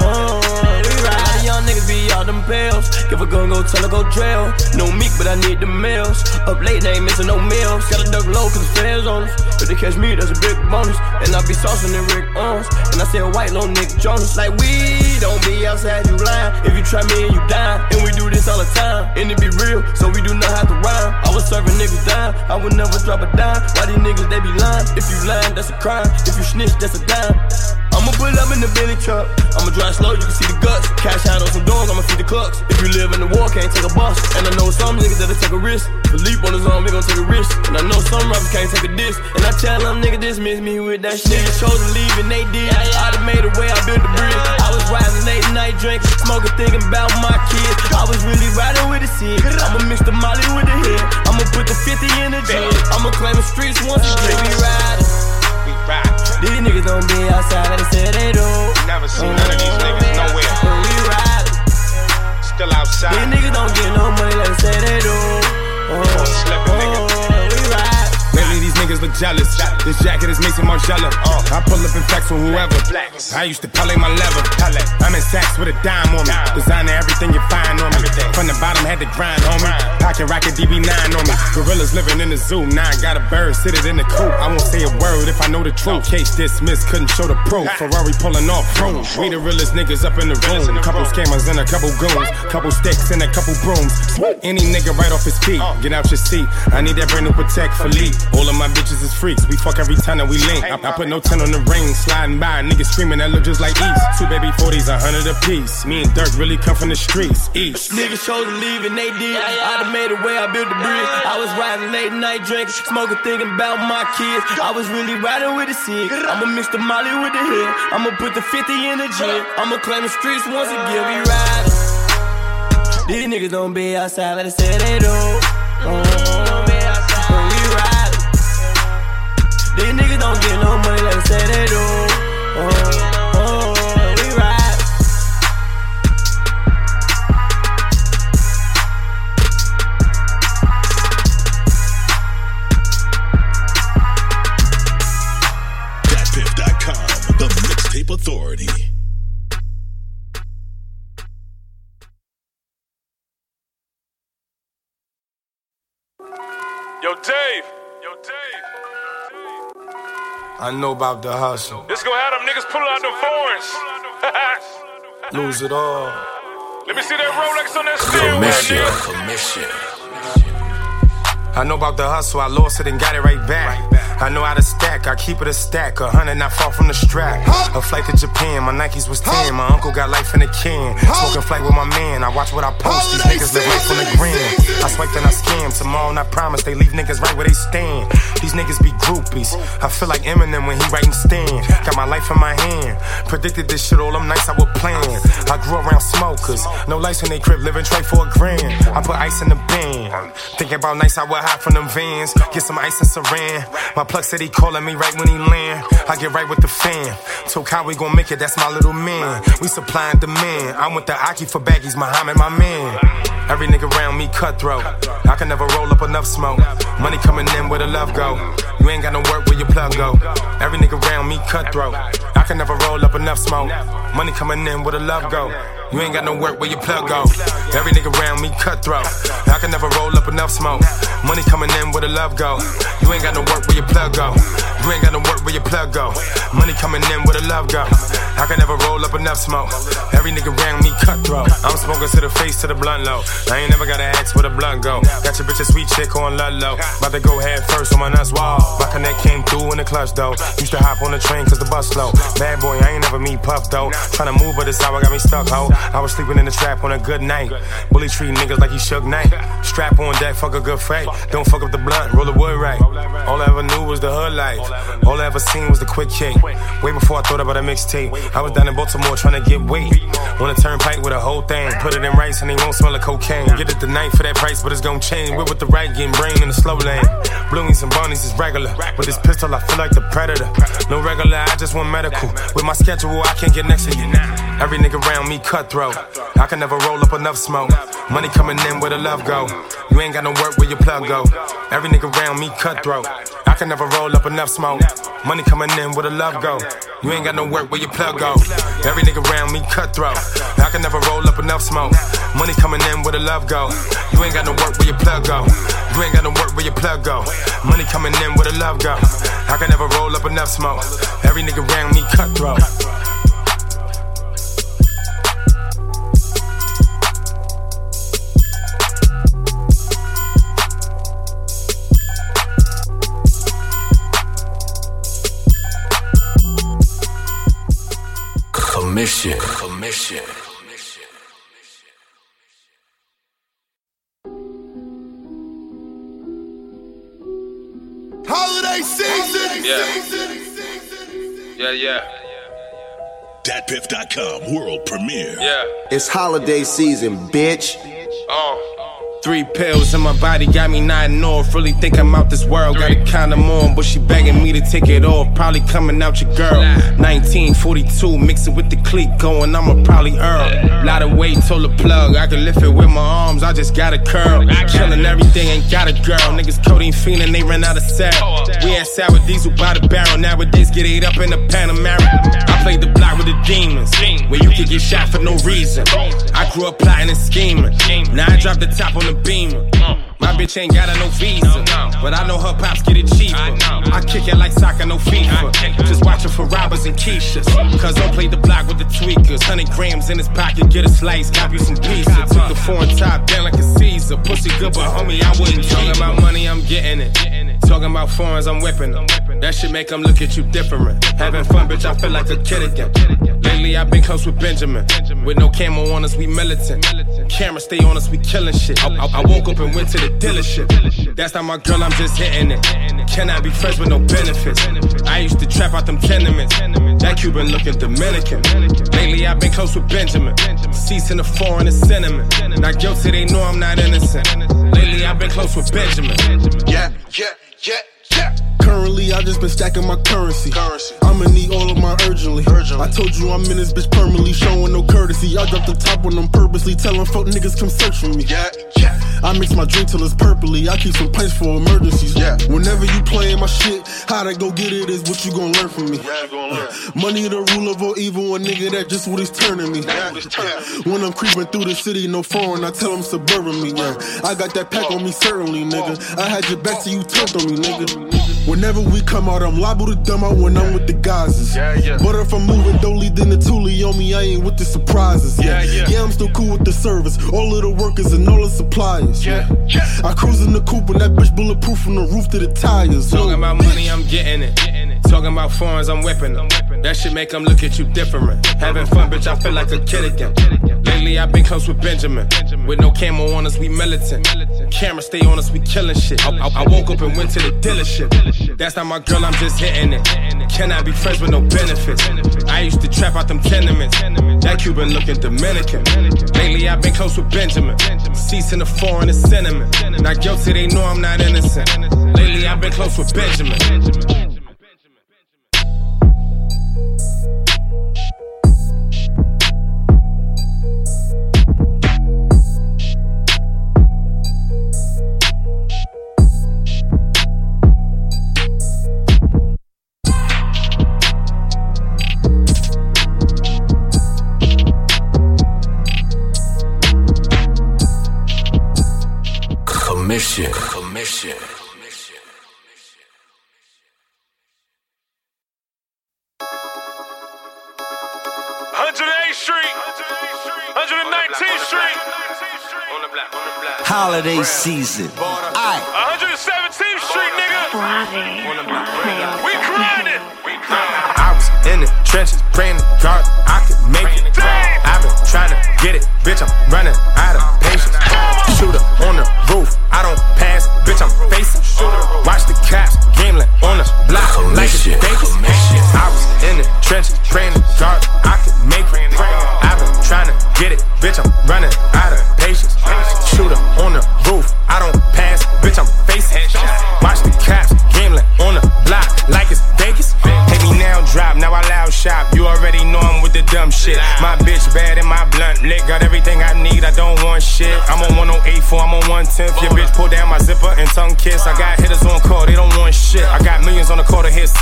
uh, we riding. Young niggas be out them pills. Give a gun, go tell her go drill. No meat, but I need the meals. Up late, they ain't missing no meals. Gotta duck low, cause the fans on us. If they catch me, that's a big bonus. And I be saucing in Rick Owens. And I say a white little Nick Jonas. Like, we don't be outside, you lying. If you try me and you die. And we do this all the time. And it be real, so we do not have to rhyme. I was serving niggas dime. I would never drop a dime. Why these niggas, they be lying? If you lying, that's a crime. If you snitch, that's a dime. I'ma pull up in the Bentley truck. I'ma drive slow, you can see the guts. Cash out on some dogs, I'ma feed the clucks. If you live in the war, can't take a bus. And I know some niggas that'll take a risk. Philippe on his arm, he gon' take a risk. And I know some rappers can't take a diss. And I tell them niggas dismiss me with that shit. Niggas chose to leave and they did. I done made a way, I built the bridge. I was riding late night drinking, smoking, thinking about my kids. I was really riding with the seed. I'ma mix the molly with the head. I'ma put the 50 in the gym. I'ma claim the streets once again. We riding. Ride. These niggas don't be outside like they said they do. Never seen none of these niggas nowhere. We riding. Still outside. These niggas don't get no money like they say they do. Oh, oh, we ride. Lately these niggas look jealous. This jacket is Maison Margiela. I pull up in flex with whoever. I used to parlay my leather. I'm in sacks with a dime on me. Designer everything you find on me. From the bottom had to grind on me. Pocket rocket DB9 on me. Gorillas living in the zoo. Now I got a bird, sitting in the coop. I won't say a word if I know the truth. Case dismissed, couldn't show the proof. Ferrari pulling off room. We the realest niggas up in the room. A couple scammers and a couple goons. Couple sticks and a couple brooms. Any nigga right off his feet. Get out your seat. I need that brand new Patek Philippe. All of my bitches is freaks. We fuck every time that we link. I, I put no 10 on the ring. Sliding by, niggas screaming that look just like East. Two baby 40s, a hundred a piece. Me and Dirk really come from the streets. East. Niggas chose to leave and they did. I done made a way, I built the bridge. I was riding late night drinking, smoking, thinking about my kids. I was really riding with the sick. I'ma mix the molly with the head. I'ma put the 50 in the gym. I'ma claim the streets once again. We riding. These niggas don't be outside like they say they do. Oh, These niggas don't get no money like they say they do. I know about the hustle. This gonna have them niggas pulling out them foreigns. Lose it all. Let me see that Rolex on that steering Commission. Commission. I know about the hustle, I lost it and got it right back. I know how to stack, I keep it a stack, a hundred not far from the strap. A flight to Japan, my Nikes was 10, my uncle got life in a can. Smoking flight with my man, I watch what I post, these niggas live life on the gram. I swipe and I scam, tomorrow and I promise they leave niggas right where they stand. These niggas be groupies, I feel like Eminem when he writing stand. Got my life in my hand, predicted this shit all them nights I would plan. I grew around smokers, no lights in they crib, living trade for a grand. I put ice in the band, thinking about nights I would hide from them vans, get some ice and saran. My plug said he calling me right when he land. I get right with the fam. Told how we gon' make it, that's my little man. We supply and demand. I went to Aki for baggies, Muhammad, my man. Every nigga around me cutthroat. I can never roll up enough smoke. Money coming in where the love go. You ain't got no work where your plug go. Every nigga around me cutthroat. I can never roll up enough smoke. Money coming in where the love go. You ain't got no work where your plug go. Every nigga around me cutthroat. I can never roll up enough smoke. Money coming in where the love go. You ain't got no work where your plug go. You ain't got no work where your plug go. Money coming in where the love go. I can never roll up enough smoke. Every nigga around me cutthroat. I'm smoking to the face to the blunt low. I ain't never gotta ask where the blunt go. Got your bitch a sweet chick on Ludlow. About to go head first on my nuts wall. My connect came through in the clutch though. Used to hop on the train cause the bus slow. Bad boy, I ain't never meet Puff though. Tryna move, but this hour got me stuck, ho. I was sleeping in the trap on a good night. Bully treat niggas like he shook night. Strap on deck, fuck a good fight. Don't fuck up the blunt, roll the wood right. All I ever knew was the hood life. All I ever seen was the quick kick. Way before I thought about a mixtape. I was down in Baltimore trying to get weight. On a turnpike with a whole thing. Put it in rice and they won't smell like cocaine. Get it tonight for that price, but it's gon' change. We're with the right, getting brain in the slow lane. Blueies and bunnies is regular. With this pistol, I feel like the predator. No regular, I just want medical. With my schedule, I can't get next to you. Every nigga around me cutthroat. I can never roll up enough smoke. Money coming in where the love go. You ain't got no work where your plug go. Every nigga around me cutthroat. I can never roll up enough smoke. Money coming in where the love go. You ain't got no work where your plug go. Every nigga around me cutthroat. I can never roll up enough smoke. Money coming in where the love go. You ain't got no work where your plug go. You ain't got no work where your plug go. Money coming in where the love go. I can never roll up enough smoke. Every nigga around me cutthroat. Commission. Commission. Holiday season. Yeah. Yeah, yeah. DatPiff.com world premiere. Yeah. It's holiday season, bitch. Oh. Three pills in my body got me nodding off. Really think I'm out this world. Got a condom on, but she begging me to take it off. Probably coming out your girl. 1942, mixing with the clique going. I'ma probably Earl. Lot of weight, told the plug. I can lift it with my arms. I just got a curl. Killing everything, ain't got a girl. Niggas codeine fiending, they ran out of cell. We had sour diesel by the barrel. Nowadays get ate up in the Panamera. I played the block with the demons, where you could get shot for no reason. I grew up plotting and scheming. Now I drop the top on the beamer. My bitch ain't got no visa, but I know her pops get it cheaper. I kick it like soccer, no FIFA. Just watching for robbers and Keishas. Cause don't play the block with the tweakers. 100 grams in his pocket, get a slice, cop you some pizza. Took the foreign top down like a Caesar. Pussy good, but homie, I wouldn't talk about money, I'm getting it. Talking about foreigns, I'm whipping them. That shit make them look at you different. Having fun, bitch, I feel like a kid again. Lately, I've been close with Benjamin. With no camo on us, we militant. Camera stay on us, we killing shit. I, I- I woke up and went to the dealership. That's not my girl, I'm just hitting it. Cannot be friends with no benefits. I used to trap out them tenements. That Cuban looking Dominican. Lately, I've been close with Benjamin. Seats in the foreign and cinnamon. Not guilty, they know I'm not innocent. Lately, I've been close with Benjamin. Yeah, yeah, yeah, yeah. Currently, I just been stacking my currency. currency. I'ma need all of my urgently. I told you I'm in this bitch permanently, showing no courtesy. I dropped the top on them purposely, telling folk niggas come search for me. Yeah, yeah. I mix my drink till it's purpley. I keep some pints for emergencies. Yeah. Whenever you playing my shit, how to go get it is what you gon' learn from me. Yeah, Money the rule of all evil, a nigga that just what he's turning me. Yeah. When I'm creeping through the city, no foreign, I tell them suburban me. Yeah. I got that pack on me certainly, nigga. I had your back till you turned on me, nigga. Whenever we come out, I'm liable to dumb out when I'm with the guys. Yeah, yeah. But if I'm moving dolly, then the Thule on me, I ain't with the surprises. Yeah, yeah. Yeah, I'm still cool with the service. All of the workers and all the suppliers. Yeah, yeah. I cruise in the coupe and that bitch bulletproof from the roof to the tires. Talking about money, I'm getting it. Talking about foreigns, I'm whipping them. That shit make them look at you different. Having fun, bitch, I feel like a kid again. Lately, I've been close with Benjamin. With no camo on us, we militant. Camera stay on us, we killing shit. I, I, I woke up and went to the dealership. That's not my girl, I'm just hitting it. Can I be friends with no benefits? I used to trap out them tenements. That Cuban looking Dominican. Lately, I've been close with Benjamin. Seats in the foreign is cinnamon. Not guilty, they know I'm not innocent. Lately, I've been close with Benjamin. Commission. Commission. Holiday season. Aye. 117th Street, nigga. We grinding. I was in the trenches, praying to God I could make it. I've been trying to get it, bitch. I'm running out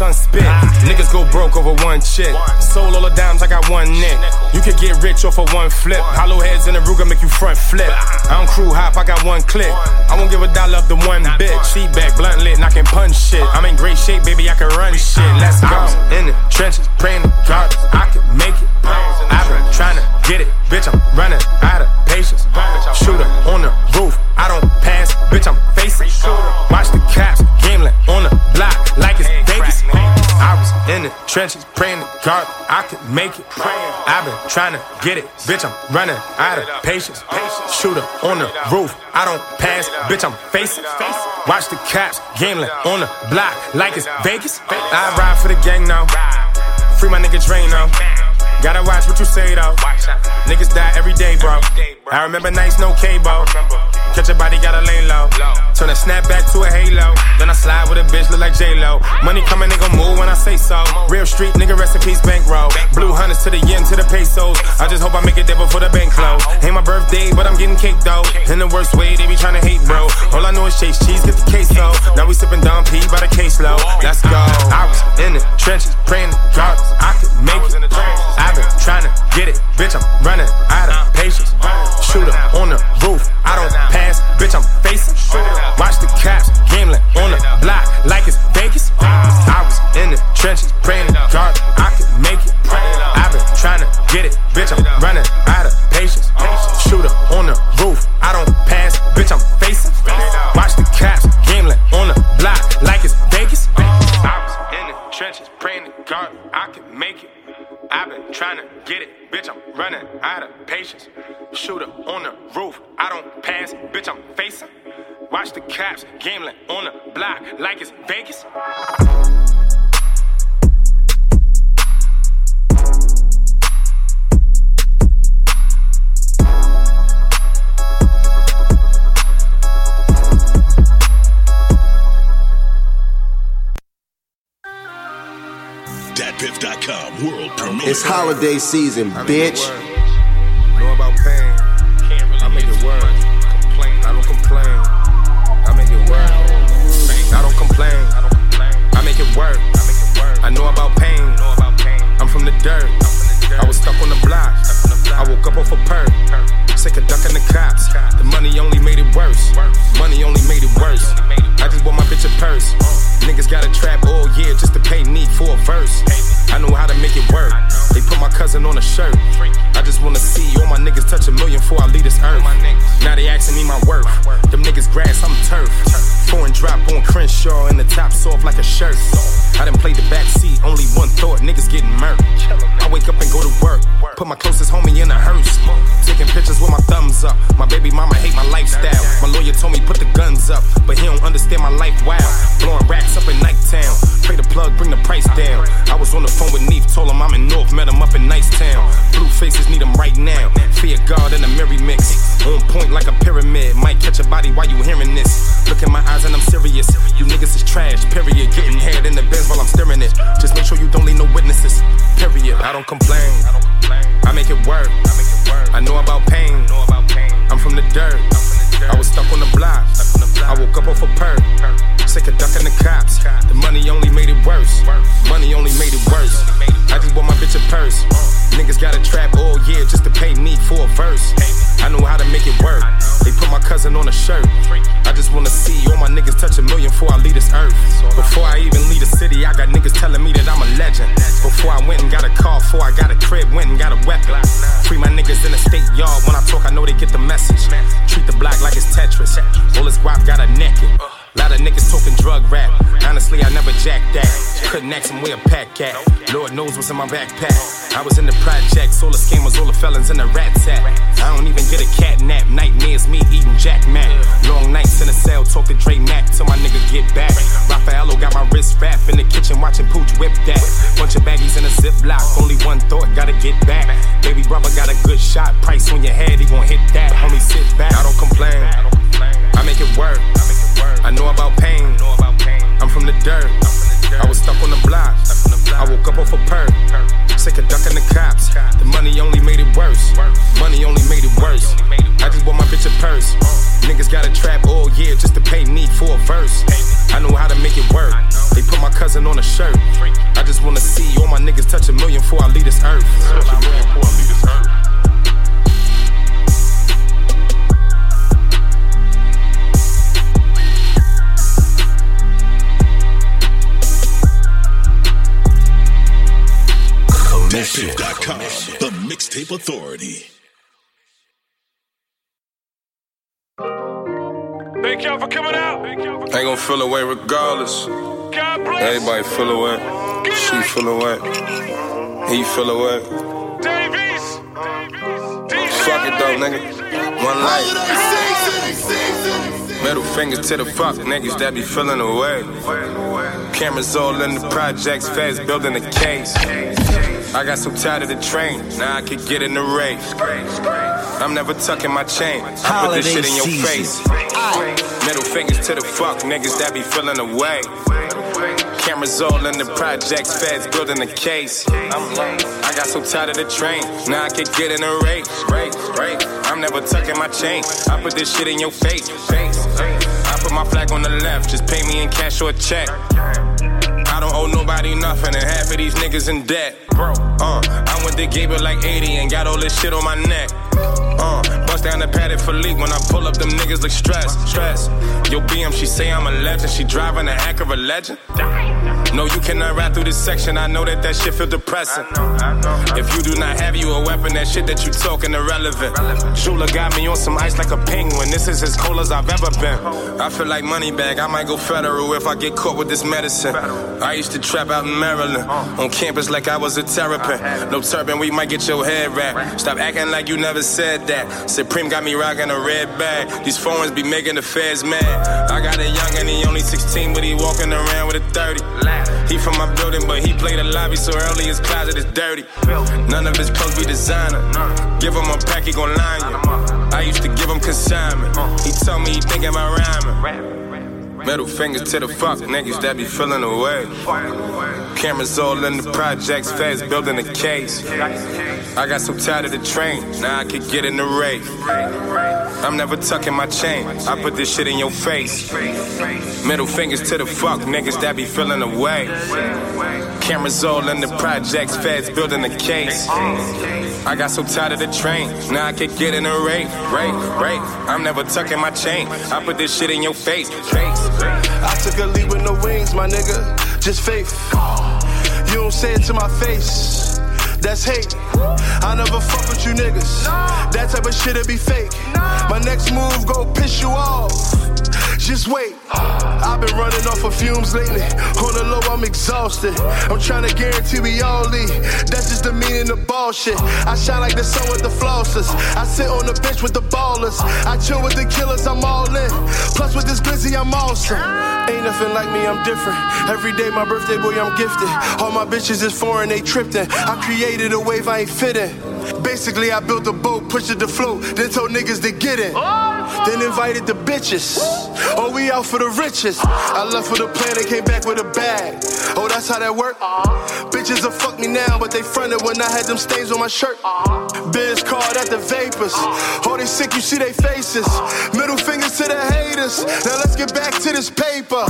sun spit. Niggas go broke over one chick. Sold all the dimes, I got one nick. You could get rich off of one flip. Hollow heads in the Ruger make you front flip. I don't crew hop, I got one click. I won't give a dollar up to one bitch. Seat back, blunt lit, and I can punch shit. I'm in great shape, baby, I can run shit. Let's go. In the trenches, praying to God I can make it. I've been trying to get it, bitch. I'm running out of patience. Shooter on the roof, I don't pass, bitch. I'm facing. Watch the cops, trenches, praying to God I could make it. I've been trying to get it, bitch. I'm running out of patience. Shooter on the roof, I don't pass, bitch. I'm facing. Watch the cops, gambling on the block like it's Vegas. I ride for the gang now. Free my nigga now. Gotta watch what you say though. Niggas die every day, bro. I remember nights, no cable. Catch a body, gotta lay low. Turn a snap back to a halo. Then I slide with a bitch, look like J-Lo. Money coming, nigga move when I say so. Real street, nigga, rest in peace, bankroll. Blue hunters to the yen, to the pesos. I just hope I make it there before the bank close. Ain't my birthday, but I'm getting cake though. In the worst way, they be trying to hate, bro. All I know is chase cheese, get the queso. Now we sipping Dom P by the case low. Let's go. I was in the trenches, praying to God I could make it. I've been trying to get it, bitch. I'm running out of patience. Shooter on the roof, I don't pass, bitch. I'm facing. Watch the cops, gameland on the block like it's Vegas. I was in the trenches, praying to God I could make it. I've been trying to get it, bitch. I'm running out running out of patience. Shooter on the roof, I don't pass, bitch. I'm facing. Watch the cops, gameland on the block like it's Vegas. It's holiday season, bitch. Know about pain. I make it work. I don't complain. I make it work. I don't complain. I make it work. I know about pain. I'm from the dirt. I was stuck on the block. I woke up off a perk. Sick of ducking the cops. The money only made it worse. Money only made it worse. I just bought my bitch a purse. Niggas got a trap all year just to pay me for a verse. I know how to make it work. They put my cousin on a shirt. I just wanna see all my niggas touch a million before I leave this earth. Now they asking me my worth. Them niggas grass, I'm turf. Foreign drop on Crenshaw and the top soft like a shirt. I done played the back seat, only one thought, niggas getting murked. I wake up and go to work, put my closest homie in a hearse. Taking pictures with my thumbs up. My baby mama hate my lifestyle. My lawyer told me put the guns up, but he don't understand my life wild. Blowing racks up in night town. Pray the plug, bring the price down. I was on the phone with Neef, told him I'm in North, met him up in Nice Town. Blue faces need him right now. Fear God and a merry mix. On point like a pyramid. Might catch a body while you hearing this. Look in my eyes and I'm serious. You niggas is trash, period. Getting head in the bins while I'm staring it. Just make sure you don't leave no witnesses. Period. I don't complain. I make it work. I know about pain. I'm from the dirt. I was stuck on the block. I woke up off a perk. Sick of ducking the cops. The money only made it worse. Money only made it worse. I just bought my bitch a purse. Niggas got a trap all year just to pay me for a verse. I know how to make it work. They put my cousin on a shirt. I just wanna see all my niggas touch a million before I leave this earth. Before I even leave the city, I got niggas telling me that I'm a legend. Before I went and got a car, before I got a crib, went and got a weapon. Free my niggas in the state yard. When I talk, I know they get the message. Treat the block like it's Tetris. All this guap got a naked. Lot of niggas talking drug rap. Honestly, I never jacked that. Couldn't ask him where a pack at. Lord knows what's in my backpack. I was in the projects, all the scammers, all the felons in the rat tat. I don't even get a cat nap. Nightmares, me eating Jack Mac. Long nights in the cell, talk to Dre Mac till my nigga get back. Raffaello got my wrist wrapped in the kitchen, watching Pooch whip that. Bunch of baggies in a ziplock, only one thought, gotta get back. Baby brother got a good shot, price on your head, he gon' hit that. Homie, sit back. I don't complain. I make it work. I know about pain. I'm from the dirt. I was stuck on the block. I woke up off a perk. Sick of ducking the cops. The money only made it worse. Money only made it worse. I just bought my bitch a purse. Niggas got a trap all year just to pay me for a verse. I know how to make it work. They put my cousin on a shirt. I just wanna see all my niggas touch a million before I leave this earth. Mixtape.com, the Mixtape Authority. Thank y'all for coming out. Ain't gonna feel away regardless. Everybody feel away. She feel away. He feel away. Fuck it though, nigga. One life. Middle fingers to the fuck niggas that be feeling away. Cameras all in the projects, fast building a case. I got so tired of the train, now I could get in the race. I'm never tucking my chain. I put this shit in your face. Ah. Middle fingers to the fuck niggas that be feeling away. Cameras all in the projects, feds building a case. I'm late. I got so tired of the train, now I could get in a race. I'm never tucking my chain. I put this shit in your face. face. I put my flag on the left, just pay me in cash or a check. I don't owe nobody nothing, and half of these niggas in debt. Bro, uh, I went to Gabriel like 80 and got all this shit on my neck. Uh, bust down the padded for leak when I pull up, them niggas look stressed, stressed. Yo, BM, she say I'm a legend, she driving of a legend. No, you cannot ride through this section. I know that that shit feel depressing. If you do not have you a weapon, that shit that you talking irrelevant. Jula got me on some ice like a penguin. This is as cold as I've ever been. I feel like money bag. I might go federal if I get caught with this medicine. I used to trap out in Maryland on campus like I was a terrapin. No turban, we might get your head wrapped. Stop acting like you never said that. Supreme got me rocking a red bag. These foreigners be making the feds mad. I got a young and he only 16, but he walking around with a 30. He from my building, but he played the lobby so early his closet is dirty. None of his clothes be designer. Give him a pack, he gon' line you. I used to give him consignment. He told me he thinking about rhyming. Middle fingers to the fuck niggas that be feeling away. Cameras all in the projects, feds building a case. I got so tired of the train, now I could get in the race. I'm never tucking my chain, I put this shit in your face. Middle fingers to the fuck niggas that be feeling away. Cameras all in the projects, feds building a case. I got so tired of the train, now I could get in a race. Race, race. I'm never tucking my chain, I put this shit in your face. face. I took a leap with no wings, my nigga, just faith. You don't say it to my face, that's hate. I never fuck with you niggas, that type of shit'll be fake. My next move go piss you off. Just wait. I've been running off of fumes lately. On the low, I'm exhausted. I'm trying to guarantee we all leave. That's just the meaning of bullshit. I shine like the sun with the flosses. I sit on the bench with the ballers. I chill with the killers, I'm all in. Plus, with this glizzy, I'm awesome. Ain't nothing like me, I'm different. Every day, my birthday boy, I'm gifted. All my bitches is foreign, they tripped in. I created a wave I ain't fitting. Basically, I built a boat, pushed it to float, then told niggas to get in. Then invited the bitches. Oh, we out for the riches. I left with a plan and came back with a bag. Oh, that's how that work? Bitches will fuck me now, but they fronted when I had them stains on my shirt. Biz called at the vapors. Oh, they sick, you see they faces. Middle fingers to the haters. Now let's get back to this paper.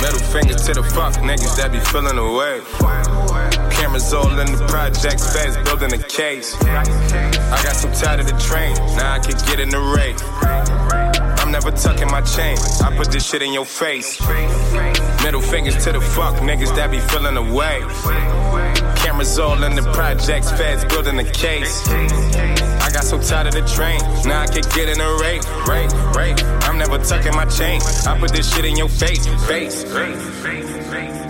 Middle fingers to the fuck niggas that be feeling away. Cameras all in the projects, feds building a case. I got so tired of the train, now I can get in the race. I'm never tucking my chain, I put this shit in your face. Middle fingers to the fuck niggas that be feeling away. Cameras all in the projects, feds building a case. I got so tired of the train, now I can get in a rate, rate, rate. I'm never tucking my chain, I put this shit in your face, face, face, face, face.